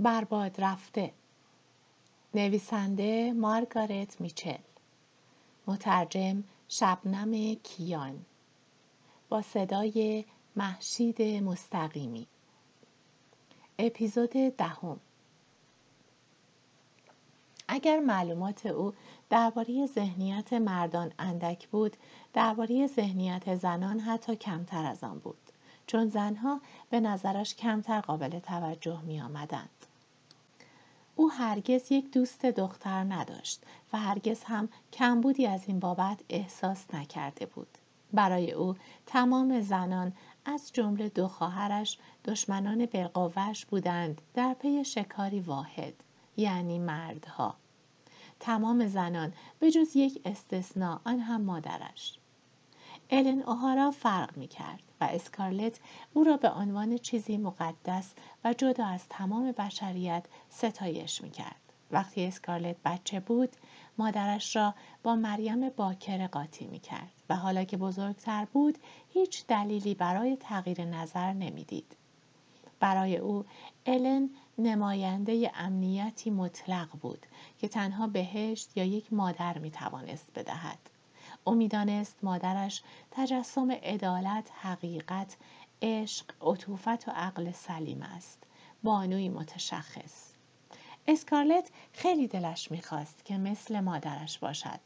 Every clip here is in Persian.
برباد رفته. نویسنده مارگارت میچل. مترجم شبنم کیان. با صدای محشید مستقیمی. اپیزود دهم. اگر معلومات او درباره ذهنیت مردان اندک بود درباره ذهنیت زنان حتی کمتر از آن بود چون زنها به نظرش کمتر قابل توجه می آمدند. او هرگز یک دوست دختر نداشت و هرگز هم کمبودی از این بابت احساس نکرده بود. برای او تمام زنان از جمله دو خواهرش دشمنان بالقوهش بودند در پی شکاری واحد یعنی مردها. تمام زنان به جز یک استثنا آن هم مادرش. الن اوهارا فرق می کرد و اسکارلت او را به عنوان چیزی مقدس و جدا از تمام بشریت ستایش می کرد. وقتی اسکارلت بچه بود مادرش را با مریم باکر قاطی می کرد و حالا که بزرگتر بود هیچ دلیلی برای تغییر نظر نمی‌دید. برای او الن نماینده امنیتی مطلق بود که تنها بهشت یا یک مادر می توانست بدهد. او می‌دانست مادرش تجسم عدالت، حقیقت، عشق، عطوفت و عقل سلیم است. بانوی متشخص. اسکارلت خیلی دلش می‌خواست که مثل مادرش باشد.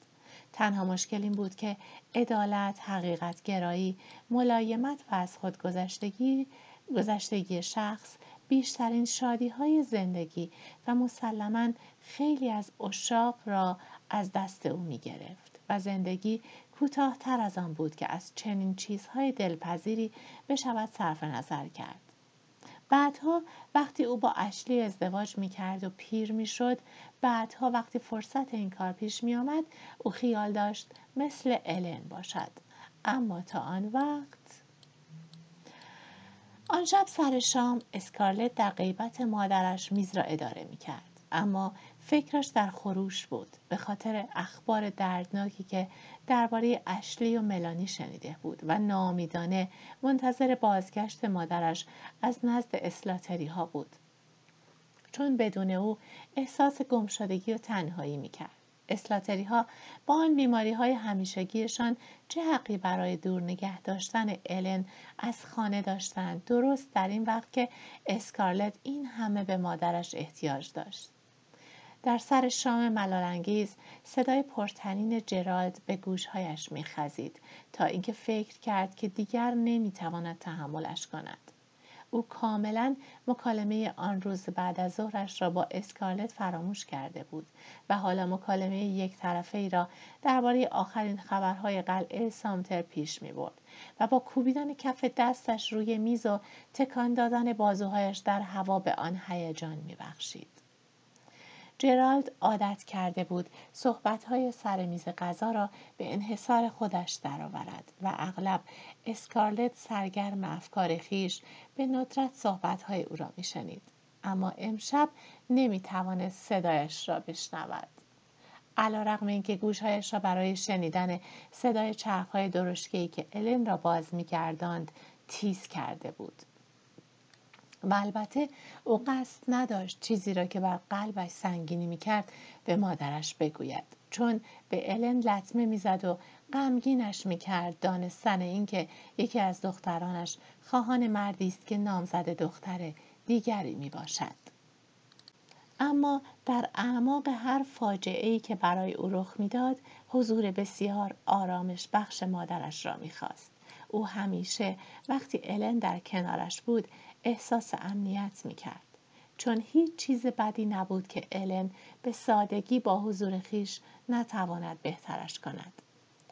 تنها مشکل این بود که عدالت، حقیقت گرایی، ملایمت و از خودگذشتگی گذشتگی شخص بیشترین شادی های زندگی و مسلما خیلی از اشاق را از دست او می گرفت و زندگی کوتاهتر از آن بود که از چنین چیزهای دلپذیری بشود صرف نظر کرد. بعدها وقتی او با اشلی ازدواج می کرد و پیر می شد بعدها وقتی فرصت این کار پیش می آمد او خیال داشت مثل الن باشد اما تا آن وقت آن شب سر شام اسکارلت در غیبت مادرش میز را اداره می کرد. اما فکرش در خروش بود به خاطر اخبار دردناکی که درباره اشلی و ملانی شنیده بود و نامیدانه منتظر بازگشت مادرش از نزد اسلاتری ها بود چون بدون او احساس گمشدگی و تنهایی می کرد. اسلاتری ها با آن بیماری های همیشگیشان چه حقی برای دور نگه داشتن الن از خانه داشتند درست در این وقت که اسکارلت این همه به مادرش احتیاج داشت. در سر شام ملالانگیز صدای پرتنین جرالد به گوشهایش میخزید تا اینکه فکر کرد که دیگر نمی‌تواند تحملش کند او کاملا مکالمه آن روز بعد از ظهرش را با اسکارلت فراموش کرده بود و حالا مکالمه یک طرفه ای را درباره آخرین خبرهای قلعه سامتر پیش می برد و با کوبیدن کف دستش روی میز و تکان دادن بازوهایش در هوا به آن هیجان می بخشید. جرالد عادت کرده بود صحبتهای سر میز غذا را به انحصار خودش درآورد و اغلب اسکارلت سرگرم افکار خیش به ندرت صحبتهای او را میشنید. اما امشب نمی‌توانست صدایش را بشنود. علا رقم اینکه گوشهایش را برای شنیدن صدای چرخهای درشکهای که الن را باز میگرداند تیز کرده بود. و البته او قصد نداشت چیزی را که بر قلبش سنگینی می‌کرد به مادرش بگوید. چون به الن لطمه می‌زد و غمگینش می‌کرد دانستن اینکه یکی از دخترانش خواهان مردی است که نامزد دختر دیگری می‌باشد. اما در اعماق هر فاجعه ای که برای او رخ می‌داد حضور بسیار آرامش بخش مادرش را می‌خواست. او همیشه وقتی الن در کنارش بود احساس امنیت می کرد. چون هیچ چیز بدی نبود که الن به سادگی با حضور خیش نتواند بهترش کند.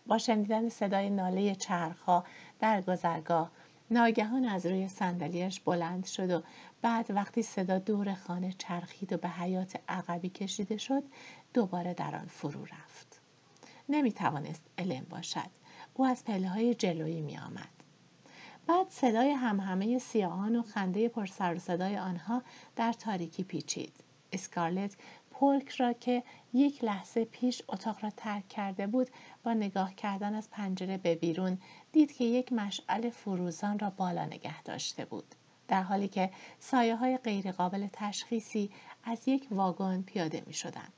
با شنیدن صدای ناله چرخها در گذرگاه ناگهان از روی صندلیاش بلند شد و بعد وقتی صدا دور خانه چرخید و به حیات عقبی کشیده شد دوباره در آن فرو رفت نمی توانست الن باشد او از پله های جلویی می آمد. بعد صدای همهمه سیاهان و خنده پرسر و صدای آنها در تاریکی پیچید. اسکارلت پولک را که یک لحظه پیش اتاق را ترک کرده بود با نگاه کردن از پنجره به بیرون دید که یک مشعل فروزان را بالا نگه داشته بود. در حالی که سایه های غیرقابل تشخیصی از یک واگن پیاده می شدند.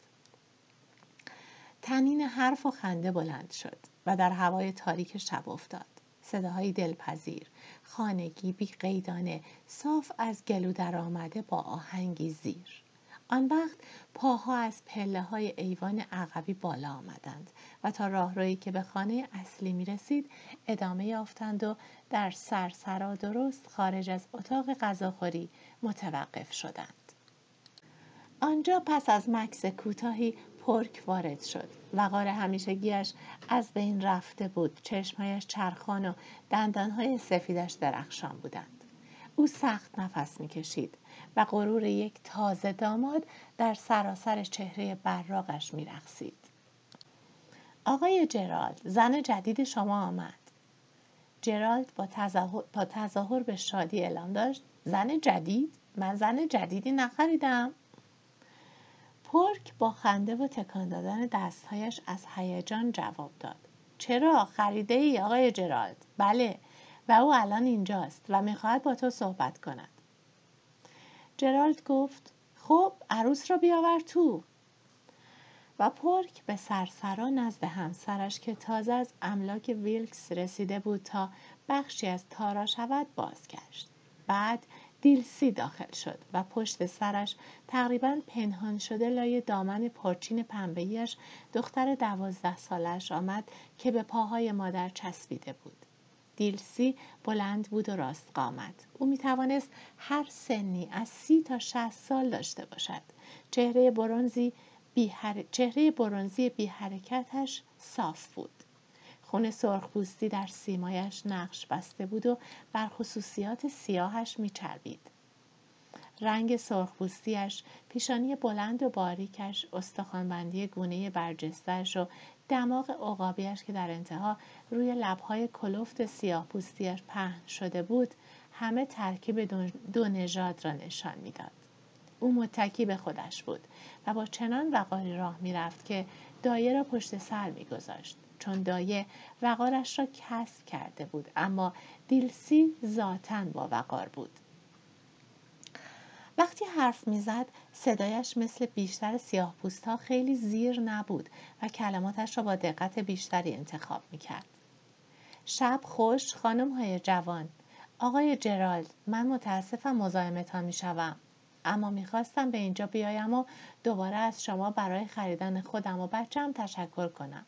تنین حرف و خنده بلند شد و در هوای تاریک شب افتاد. صداهای دلپذیر، خانگی بی قیدانه، صاف از گلو در آمده با آهنگی زیر. آن وقت پاها از پله های ایوان عقبی بالا آمدند و تا راهرویی که به خانه اصلی می رسید ادامه یافتند و در سرسرا درست خارج از اتاق غذاخوری متوقف شدند. آنجا پس از مکس کوتاهی پرک وارد شد. وقار همیشگیش از بین رفته بود. چشمهایش چرخان و دندانهای سفیدش درخشان بودند. او سخت نفس می‌کشید و غرور یک تازه داماد در سراسر چهره براغش میرقصید. آقای جرالد زن جدید شما آمد. جرالد با تظاهر, با تظاهر به شادی اعلام داشت. زن جدید؟ من زن جدیدی نخریدم. پرک با خنده و تکان دادن دستهایش از هیجان جواب داد. چرا؟ خریده ای آقای جرالد. بله. و او الان اینجاست و می‌خواهد با تو صحبت کند. جرالد گفت خب عروس را بیاور تو. و پرک به سرسرا نزد همسرش که تازه از املاک ویلکس رسیده بود تا بخشی از تارا شود بازگشت. بعد دیلسی داخل شد و پشت سرش تقریبا پنهان شده لای دامن پرچین پنبهیش دختر دوازده سالش آمد که به پاهای مادر چسبیده بود. دیلسی بلند بود و راست قامت. او می توانست هر سنی از سی تا شهست سال داشته باشد. چهره برونزی بی, چهره برونزی بی حرکتش صاف بود. خون سرخپوستی در سیمایش نقش بسته بود و بر خصوصیات سیاهش میچربید. رنگ سرخپوستیش پیشانی بلند و باریکش استخوانبندی گونه برجستش و دماغ عقابیش که در انتها روی لبهای کلفت سیاه پوستیش پهن شده بود همه ترکیب دو نژاد را نشان می‌داد. او متکی به خودش بود و با چنان وقاری راه می‌رفت که دایه را پشت سر میگذاشت. چون دایه وقارش را کسب کرده بود اما دیلسی ذاتا با وقار بود. وقتی حرف می‌زد صدایش مثل بیشتر سیاه ها خیلی زیر نبود و کلماتش را با دقت بیشتری انتخاب می‌کرد. شب خوش خانم های جوان. آقای جرالد من متاسفم مزاحمتان می‌شوم اما می‌خواستم به اینجا بیایم و دوباره از شما برای خریدن خودم و بچم تشکر کنم.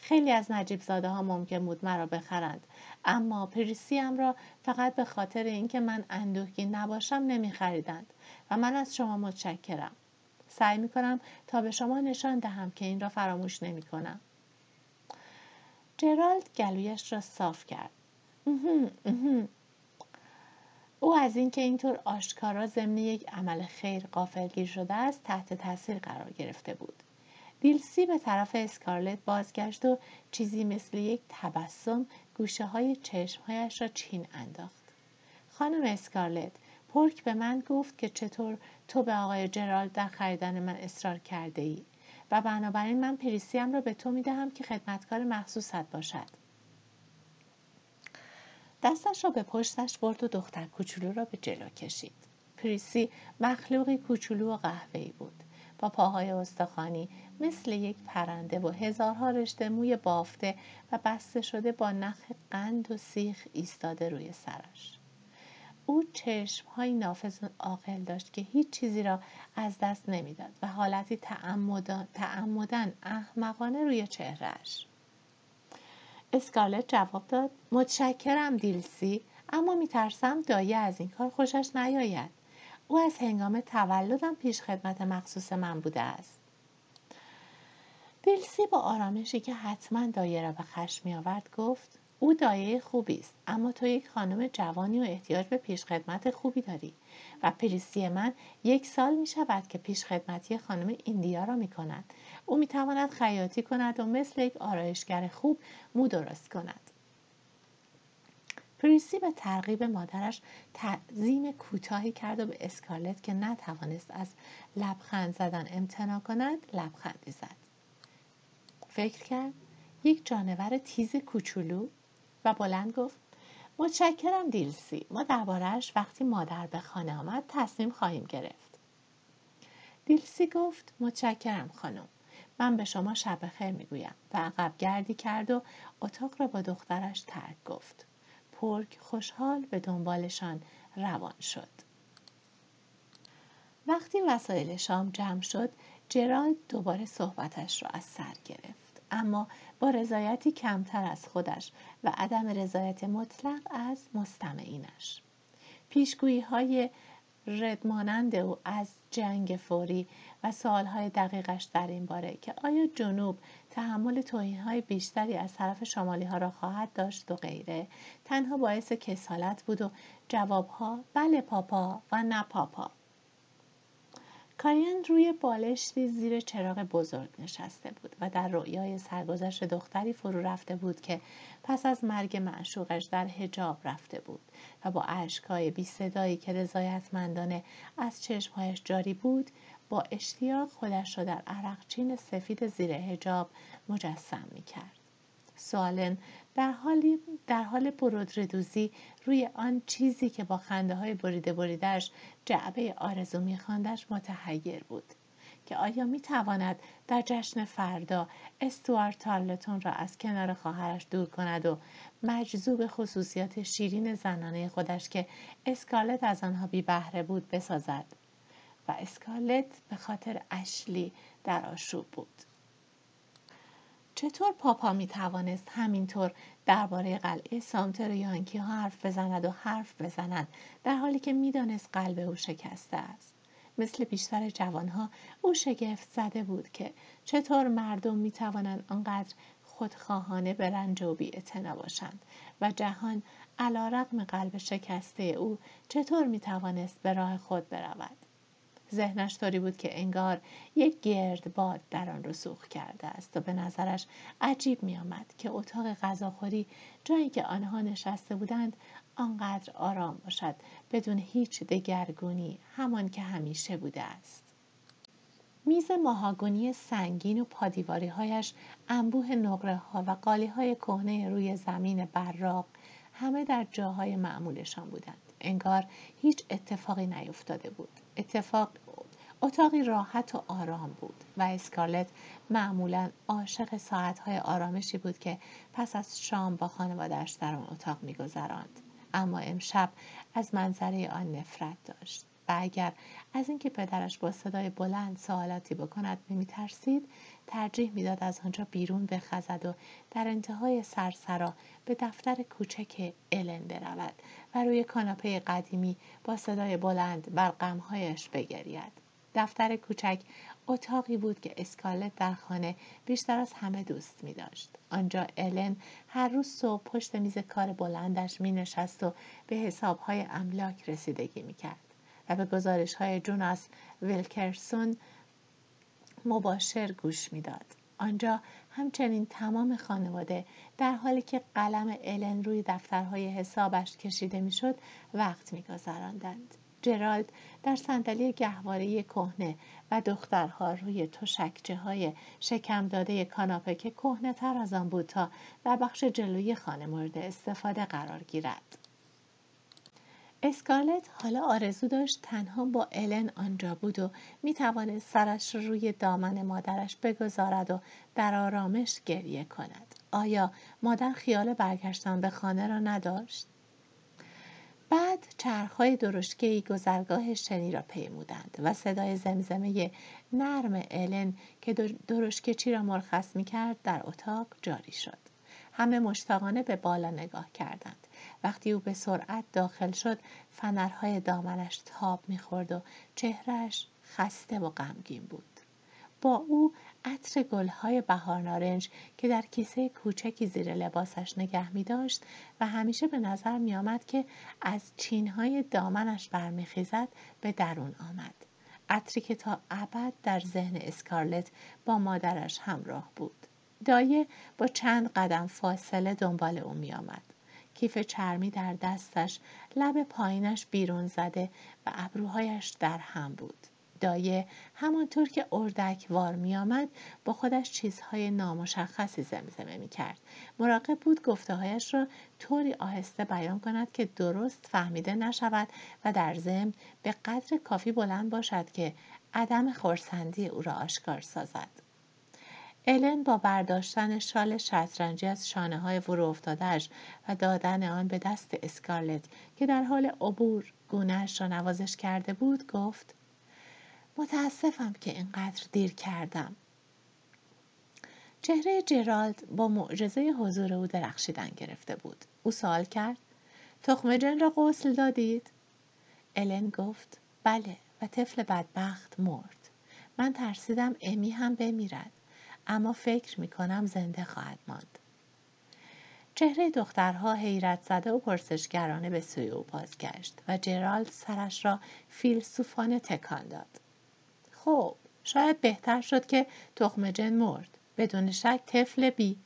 خیلی از نجیب زاده ها ممکن بود مرا بخرند. اما پریسیم را فقط به خاطر اینکه من اندوهگین نباشم نمی خریدند و من از شما متشکرم. سعی می کنم تا به شما نشان دهم که این را فراموش نمی کنم جرالد گلویش را صاف کرد. او از اینکه اینطور آشکارا ضمن یک عمل خیر قافلگیر شده است تحت تاثیر قرار گرفته بود. دیلسی به طرف اسکارلت بازگشت و چیزی مثل یک تبسم گوشه های چشمهایش را چین انداخت. خانم اسکارلت پرک به من گفت که چطور تو به آقای جرالد در خریدن من اصرار کرده ای و بنابراین من پریسیم را به تو می دهم که خدمتکار مخصوصت باشد. دستش را به پشتش برد و دختر کوچولو را به جلو کشید. پریسی مخلوقی کوچولو و قهوه‌ای بود. با پاهای استخوانی مثل یک پرنده و هزارها رشته موی بافته و بسته شده با نخ قند و سیخ ایستاده روی سرش. او چشم های نافذ و عاقل داشت که هیچ چیزی را از دست نمی‌داد و حالتی تعمدن احمقانه روی چهرهش اسکارلت جواب داد متشکرم دیلسی اما میترسم دایه از این کار خوشش نیاید. او از هنگام تولدم پیش خدمت مخصوص من بوده است. دیلسی با آرامشی که حتما دایه را به خشم می آورد گفت او دایه خوبی است اما تو یک خانم جوانی و احتیاج به پیشخدمت خوبی داری و پریسی من یک سال می شود که پیشخدمتی خانم ایندیا را می کند او می تواند خیاطی کند و مثل یک آرایشگر خوب مو درست کند. پریسی به ترغیب مادرش تعظیم کوتاهی کرد و به اسکارلت که نتوانست از لبخند زدن امتنا کند لبخندی زد. فکر کرد یک جانور تیز کوچولو و بلند گفت متشکرم دیلسی ما دربارهش وقتی مادر به خانه آمد تصمیم خواهیم گرفت. دیلسی گفت متشکرم خانم من به شما شب خیر می‌گویم. و عقب گردی کرد و اتاق را با دخترش ترک گفت. پرک خوشحال به دنبالشان روان شد. وقتی وسایل شام جمع شد جرالد دوباره صحبتش را از سر گرفت. اما با رضایتی کمتر از خودش و عدم رضایت مطلق از مستمعینش. پیشگویی های ردمانند او از جنگ فوری و سوالهای دقیقش در این باره که آیا جنوب تحمل های بیشتری از طرف شمالی ها را خواهد داشت و غیره تنها باعث کسالت بود و جوابها بله پاپا و نه پاپا. کاریان روی بالشتی زیر چراغ بزرگ نشسته بود و در رؤیای سرگذشت دختری فرو رفته بود که پس از مرگ معشوقش در هجاب رفته بود و با اشکهای بی صدایی که رضایتمندانه از چشمهایش جاری بود با اشتیاق خودش را در عرقچین سفید زیر هجاب مجسم می کرد. سوالن. در, حالی در حال برودردوزی روی آن چیزی که با خنده های بریده بریدهش جعبه آرزو میخواندش متحیر بود که آیا می تواند در جشن فردا استوارت تارلتون را از کنار خواهرش دور کند و مجذوب خصوصیات شیرین زنانه خودش که اسکارلت از آنها بی بهره بود بسازد؟ و اسکارلت به خاطر اشلی در آشوب بود. چطور پاپا می توانست همینطور درباره قلعه سامتر یانکی ها حرف بزند و حرف بزند در حالی که می‌دانست قلب او شکسته است؟ مثل بیشتر جوانها او شگفت زده بود که چطور مردم می توانند آنقدر خودخواهانه به رنج و بی باشند و جهان علا رقم قلب شکسته او چطور می توانست به راه خود برود؟ ذهنش طوری بود که انگار یک گرد باد در آن رسوخ کرده است و به نظرش عجیب می آمد که اتاق غذاخوری جایی که آنها نشسته بودند آنقدر آرام باشد بدون هیچ دگرگونی همان که همیشه بوده است. میز ماهاگونی سنگین و پادیواری هایش انبوه نقره ها و قالی های کهنه روی زمین براق همه در جاهای معمولشان بودند. انگار هیچ اتفاقی نیفتاده بود. اتفاق اتاقی راحت و آرام بود و اسکارلت معمولا عاشق ساعتهای آرامشی بود که پس از شام با خانوادهش در آن اتاق میگذراند. اما امشب از منظره آن نفرت داشت و اگر از اینکه پدرش با صدای بلند سوالاتی بکند نمی ترسید ترجیح می‌داد از آنجا بیرون بخزد و در انتهای سرسرا به دفتر کوچک الن برود و روی کاناپه قدیمی با صدای بلند بر غمهایش بگرید دفتر کوچک اتاقی بود که اسکالت در خانه بیشتر از همه دوست می داشت. آنجا الن هر روز صبح پشت میز کار بلندش می نشست و به حسابهای املاک رسیدگی می کرد و به گزارش های جوناس ویلکرسون مباشر گوش می‌داد. آنجا همچنین تمام خانواده در حالی که قلم الن روی دفترهای حسابش کشیده می‌شد وقت میگذراندند جرالد در صندلی گهواره کهنه و دخترها روی تشکچه های شکم داده کاناپه که کهنه تر از آن بود تا در بخش جلوی خانه مورد استفاده قرار گیرد. اسکارلت حالا آرزو داشت تنها با الن آنجا بود و می توانست سرش روی دامن مادرش بگذارد و در آرامش گریه کند. آیا مادر خیال برگشتن به خانه را نداشت؟ بعد چرخهای درشکهای گذرگاه شنی را پیمودند و صدای زمزمه نرم الن که درشکه چی را مرخص می کرد در اتاق جاری شد. همه مشتاقانه به بالا نگاه کردند. وقتی او به سرعت داخل شد فنرهای دامنش تاب می‌خورد و چهرهش خسته و غمگین بود با او عطر گلهای بهار نارنج که در کیسه کوچکی زیر لباسش نگه می داشت و همیشه به نظر می آمد که از چینهای دامنش برمیخیزد به درون آمد. عطری که تا ابد در ذهن اسکارلت با مادرش همراه بود. دایه با چند قدم فاصله دنبال او می آمد. کیف چرمی در دستش لب پایینش بیرون زده و ابروهایش در هم بود دایه همانطور که اردک وار می آمد با خودش چیزهای نامشخصی زمزمه می کرد. مراقب بود گفتههایش را طوری آهسته بیان کند که درست فهمیده نشود و در ضمن به قدر کافی بلند باشد که عدم خورسندی او را آشکار سازد. الن با برداشتن شال شطرنجی از شانه های فرو افتادهش و دادن آن به دست اسکارلت که در حال عبور گونهش را نوازش کرده بود گفت متاسفم که اینقدر دیر کردم. چهره جرالد با معجزه حضور او درخشیدن گرفته بود. او سوال کرد تخم جن را غسل دادید؟ الن گفت بله و طفل بدبخت مرد. من ترسیدم امی هم بمیرد. اما فکر می کنم زنده خواهد ماند. چهره دخترها حیرت زده و پرسشگرانه به سوی او بازگشت و جرالد سرش را فیلسوفانه تکان داد. خب شاید بهتر شد که تخم جن مرد. بدون شک طفل بی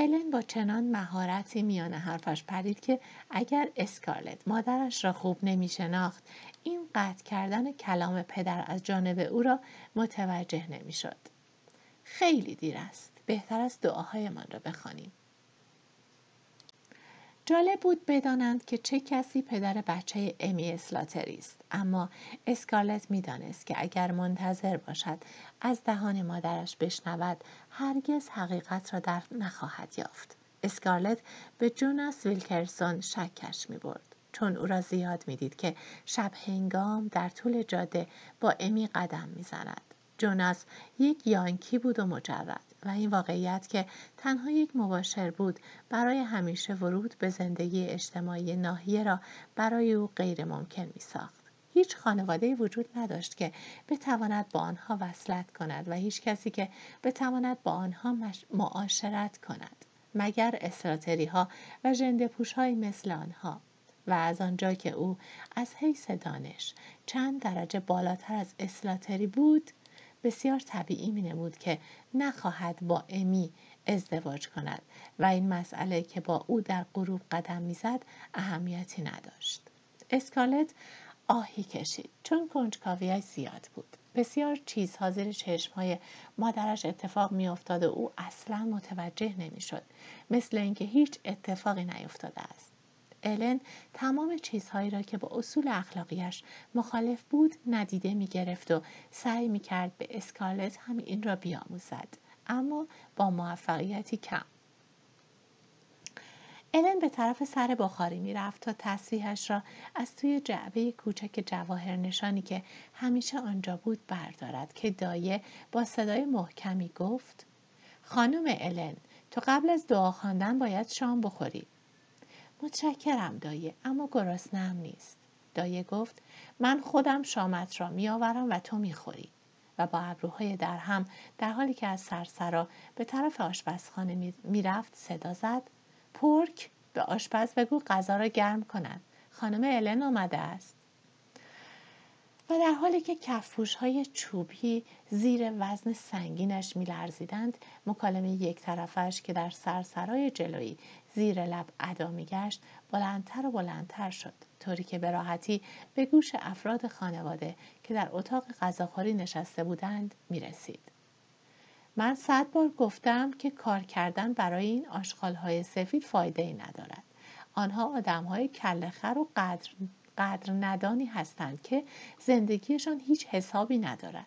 الن با چنان مهارتی میان حرفش پرید که اگر اسکارلت مادرش را خوب نمی شناخت این قطع کردن کلام پدر از جانب او را متوجه نمی شد. خیلی دیر است. بهتر است دعاهایمان را بخوانیم. جالب بود بدانند که چه کسی پدر بچه امی اسلاتری است. اما اسکارلت می‌دانست که اگر منتظر باشد از دهان مادرش بشنود هرگز حقیقت را در نخواهد یافت. اسکارلت به جوناس ویلکرسون شکش می برد. چون او را زیاد می‌دید که شب هنگام در طول جاده با امی قدم می‌زند. جوناس یک یانکی بود و مجرد. و این واقعیت که تنها یک مباشر بود برای همیشه ورود به زندگی اجتماعی ناحیه را برای او غیر ممکن می ساخت. هیچ خانواده وجود نداشت که بتواند با آنها وصلت کند و هیچ کسی که بتواند با آنها معاشرت کند مگر استراتری ها و جنده پوش مثل آنها و از آنجا که او از حیث دانش چند درجه بالاتر از اسلاتری بود بسیار طبیعی می نمود که نخواهد با امی ازدواج کند و این مسئله که با او در غروب قدم می‌زد اهمیتی نداشت. اسکالت آهی کشید. چون کنجکاویش زیاد بود. بسیار چیزها زیر چشمهای مادرش اتفاق میافتاد و او اصلا متوجه نمی‌شد. مثل اینکه هیچ اتفاقی نیفتاده است. الن تمام چیزهایی را که با اصول اخلاقیش مخالف بود ندیده می گرفت و سعی می کرد به اسکارلت هم این را بیاموزد اما با موفقیتی کم. الن به طرف سر بخاری می رفت تا تصویحش را از توی جعبه کوچک جواهر نشانی که همیشه آنجا بود بردارد که دایه با صدای محکمی گفت خانم الن تو قبل از دعا خواندن باید شام بخوری. متشکرم دایه اما گرسنهام نیست. دایه گفت من خودم شامت را میآورم و تو می‌خوری. و با ابروهای درهم در حالی که از سرسرا به طرف آشپزخانه می‌رفت صدا زد. پرک به آشپز بگو غذا را گرم کند. خانم الن آمده است. و در حالی که کفپوش های چوبی زیر وزن سنگینش میلرزیدند مکالمه یک طرفش که در سرسرای جلویی زیر لب ادا میگشت بلندتر و بلندتر شد طوری که به راحتی به گوش افراد خانواده که در اتاق غذاخوری نشسته بودند می‌رسید. من صد بار گفتم که کار کردن برای این های سفید فایده ای ندارد. آنها آدم های کلخر و قدر قدر ندانی هستند که زندگیشان هیچ حسابی ندارد.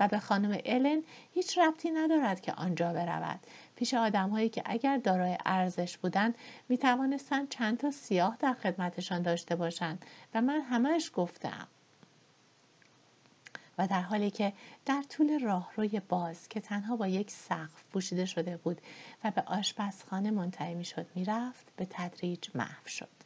و به خانم الن هیچ ربطی ندارد که آنجا برود. پیش آدمهایی که اگر دارای ارزش بودند می توانستند چند تا سیاه در خدمتشان داشته باشند و من همش گفتم و در حالی که در طول راهروی باز که تنها با یک سقف پوشیده شده بود و به آشپزخانه منتهی می‌شد می‌رفت به تدریج محو شد.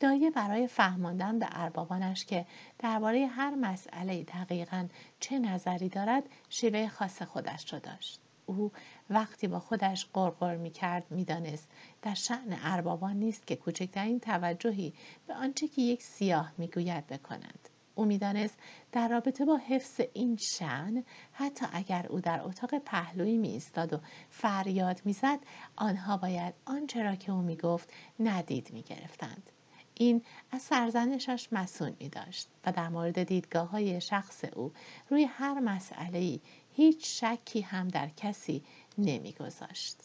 دایه برای فهماندن به اربابانش که درباره هر مسئله دقیقا چه نظری دارد شیوه خاص خودش را داشت او وقتی با خودش قرقر می کرد می دانست در شعن اربابان نیست که کوچکترین توجهی به آنچه که یک سیاه می گوید بکنند. او می‌دانست در رابطه با حفظ این شعن حتی اگر او در اتاق پهلویی می ایستاد و فریاد می‌زد آنها باید آنچه را که او می گفت ندید می گرفتند. این از سرزنشش مسون می داشت و در مورد دیدگاه های شخص او روی هر مسئله هیچ شکی هم در کسی نمی گذاشت.